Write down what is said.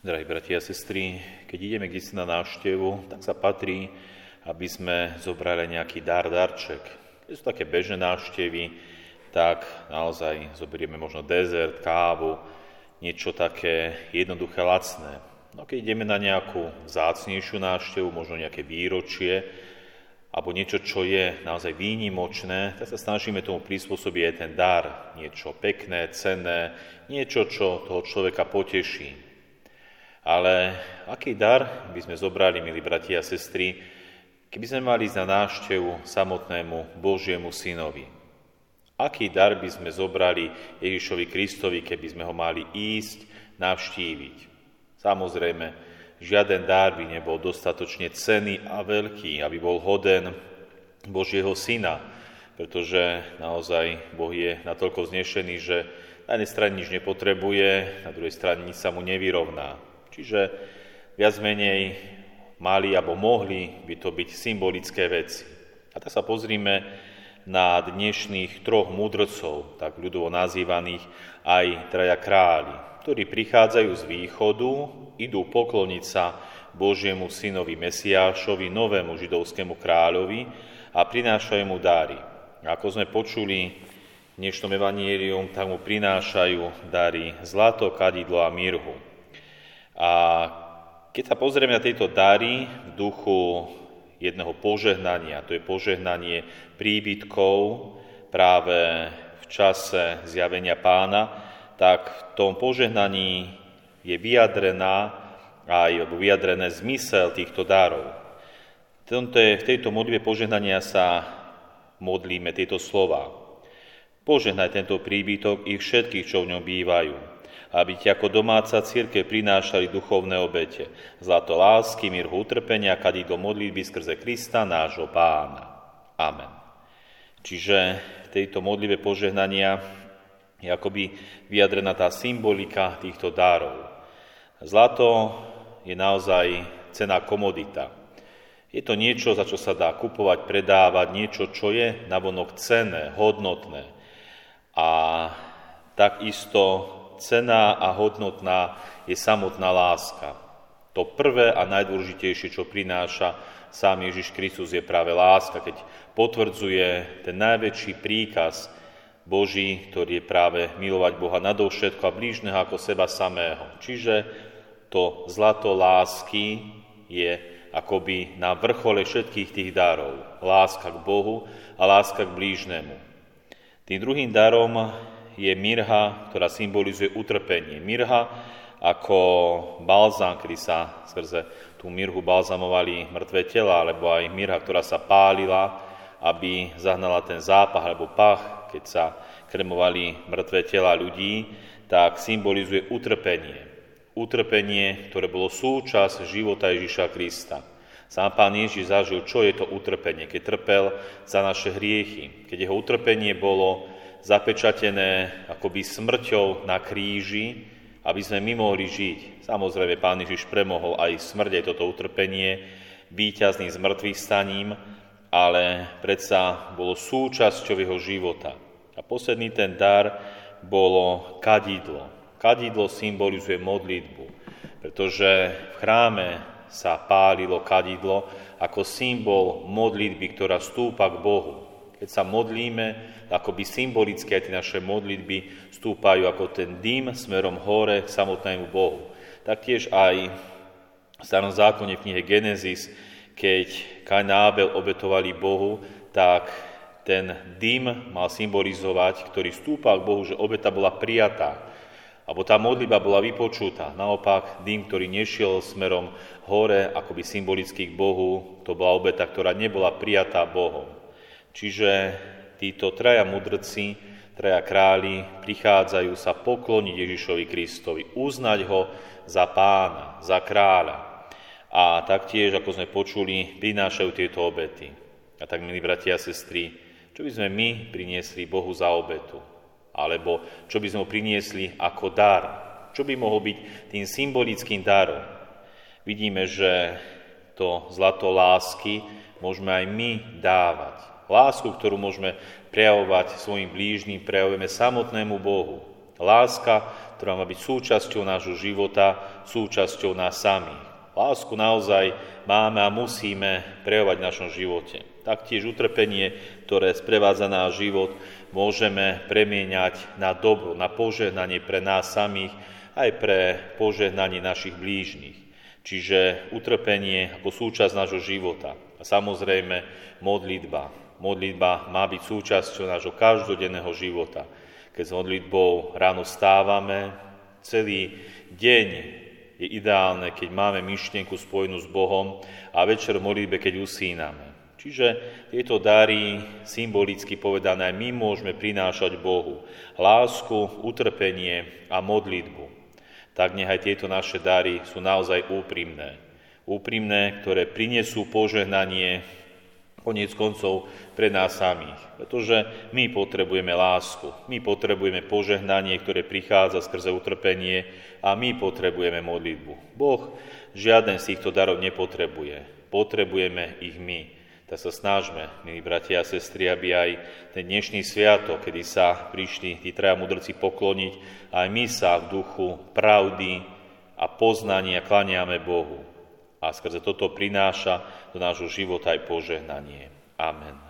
Drahí bratia a sestry, keď ideme kde si na návštevu, tak sa patrí, aby sme zobrali nejaký dar, darček. Keď sú také bežné návštevy, tak naozaj zoberieme možno dezert, kávu, niečo také jednoduché, lacné. No keď ideme na nejakú zácnejšiu návštevu, možno nejaké výročie, alebo niečo, čo je naozaj výnimočné, tak sa snažíme tomu prispôsobiť aj ten dar, niečo pekné, cenné, niečo, čo toho človeka poteší. Ale aký dar by sme zobrali, milí bratia a sestry, keby sme mali ísť na návštevu samotnému Božiemu synovi? Aký dar by sme zobrali Ježišovi Kristovi, keby sme ho mali ísť navštíviť? Samozrejme, žiaden dar by nebol dostatočne cený a veľký, aby bol hoden Božieho syna, pretože naozaj Boh je natoľko znešený, že na jednej strane nič nepotrebuje, na druhej strane nič sa mu nevyrovná. Čiže viac menej mali alebo mohli by to byť symbolické veci. A tak sa pozrime na dnešných troch múdrcov, tak ľudovo nazývaných aj traja králi, ktorí prichádzajú z východu, idú pokloniť sa Božiemu synovi Mesiášovi, novému židovskému kráľovi a prinášajú mu dáry. Ako sme počuli v dnešnom evanílium, tak mu prinášajú dary zlato, kadidlo a mirhu. A keď sa pozrieme na tieto dary v duchu jedného požehnania, to je požehnanie príbytkov práve v čase zjavenia pána, tak v tom požehnaní je vyjadrená aj vyjadrené zmysel týchto darov. V tejto modlitbe požehnania sa modlíme tieto slova. Požehnaj tento príbytok i všetkých, čo v ňom bývajú aby ti ako domáca círke prinášali duchovné obete. Zlato lásky, mír utrpenia, do modlitby skrze Krista, nášho pána. Amen. Čiže tejto modlibe požehnania je akoby vyjadrená tá symbolika týchto darov. Zlato je naozaj cená komodita. Je to niečo, za čo sa dá kupovať, predávať, niečo, čo je navonok cenné, hodnotné. A takisto cená a hodnotná je samotná láska. To prvé a najdôležitejšie, čo prináša sám Ježiš Kristus, je práve láska, keď potvrdzuje ten najväčší príkaz Boží, ktorý je práve milovať Boha nadovšetko a blížneho ako seba samého. Čiže to zlato lásky je akoby na vrchole všetkých tých darov. Láska k Bohu a láska k blížnemu. Tým druhým darom je mirha, ktorá symbolizuje utrpenie. Mirha ako balzám, kedy sa skrze tú mirhu balzamovali mŕtve tela, alebo aj mirha, ktorá sa pálila, aby zahnala ten zápach alebo pach, keď sa kremovali mŕtve tela ľudí, tak symbolizuje utrpenie. Utrpenie, ktoré bolo súčasť života Ježiša Krista. Sám pán Ježiš zažil, čo je to utrpenie, keď trpel za naše hriechy, keď jeho utrpenie bolo zapečatené akoby smrťou na kríži, aby sme my mohli žiť. Samozrejme, Pán Ježiš premohol aj smrť, aj toto utrpenie, víťazným z mŕtvych staním, ale predsa bolo súčasťou jeho života. A posledný ten dar bolo kadidlo. Kadidlo symbolizuje modlitbu, pretože v chráme sa pálilo kadidlo ako symbol modlitby, ktorá stúpa k Bohu. Keď sa modlíme, akoby symbolicky aj tie naše modlitby stúpajú ako ten dým smerom hore k samotnému Bohu. Taktiež aj v starom zákone v knihe Genesis, keď Kain a Abel obetovali Bohu, tak ten dym mal symbolizovať, ktorý stúpal k Bohu, že obeta bola prijatá, alebo tá modliba bola vypočutá. Naopak, dým, ktorý nešiel smerom hore, akoby symbolicky k Bohu, to bola obeta, ktorá nebola prijatá Bohom. Čiže títo traja mudrci, traja králi prichádzajú sa pokloniť Ježišovi Kristovi, uznať ho za pána, za kráľa. A taktiež, ako sme počuli, prinášajú tieto obety. A tak, milí bratia a sestry, čo by sme my priniesli Bohu za obetu? Alebo čo by sme ho priniesli ako dar? Čo by mohol byť tým symbolickým darom? Vidíme, že to zlato lásky môžeme aj my dávať. Lásku, ktorú môžeme prejavovať svojim blížnym, prejavujeme samotnému Bohu. Láska, ktorá má byť súčasťou nášho života, súčasťou nás samých. Lásku naozaj máme a musíme prejavovať v našom živote. Taktiež utrpenie, ktoré sprevádza náš život, môžeme premieňať na dobro, na požehnanie pre nás samých, aj pre požehnanie našich blížnych. Čiže utrpenie ako súčasť nášho života. A samozrejme modlitba. Modlitba má byť súčasťou nášho každodenného života. Keď s modlitbou ráno stávame, celý deň je ideálne, keď máme myšlienku spojenú s Bohom a večer v modlitbe, keď usíname. Čiže tieto dary, symbolicky povedané, my môžeme prinášať Bohu. Lásku, utrpenie a modlitbu. Tak nechaj tieto naše dary sú naozaj úprimné. Úprimné, ktoré prinesú požehnanie Koniec koncov pre nás samých. Pretože my potrebujeme lásku, my potrebujeme požehnanie, ktoré prichádza skrze utrpenie a my potrebujeme modlitbu. Boh žiaden z týchto darov nepotrebuje. Potrebujeme ich my. Tak sa snažme, milí bratia a sestry, aby aj ten dnešný sviatok, kedy sa prišli tí traja mudrci pokloniť, aj my sa v duchu pravdy a poznania klaniame Bohu a skrze toto prináša do nášho života aj požehnanie. Amen.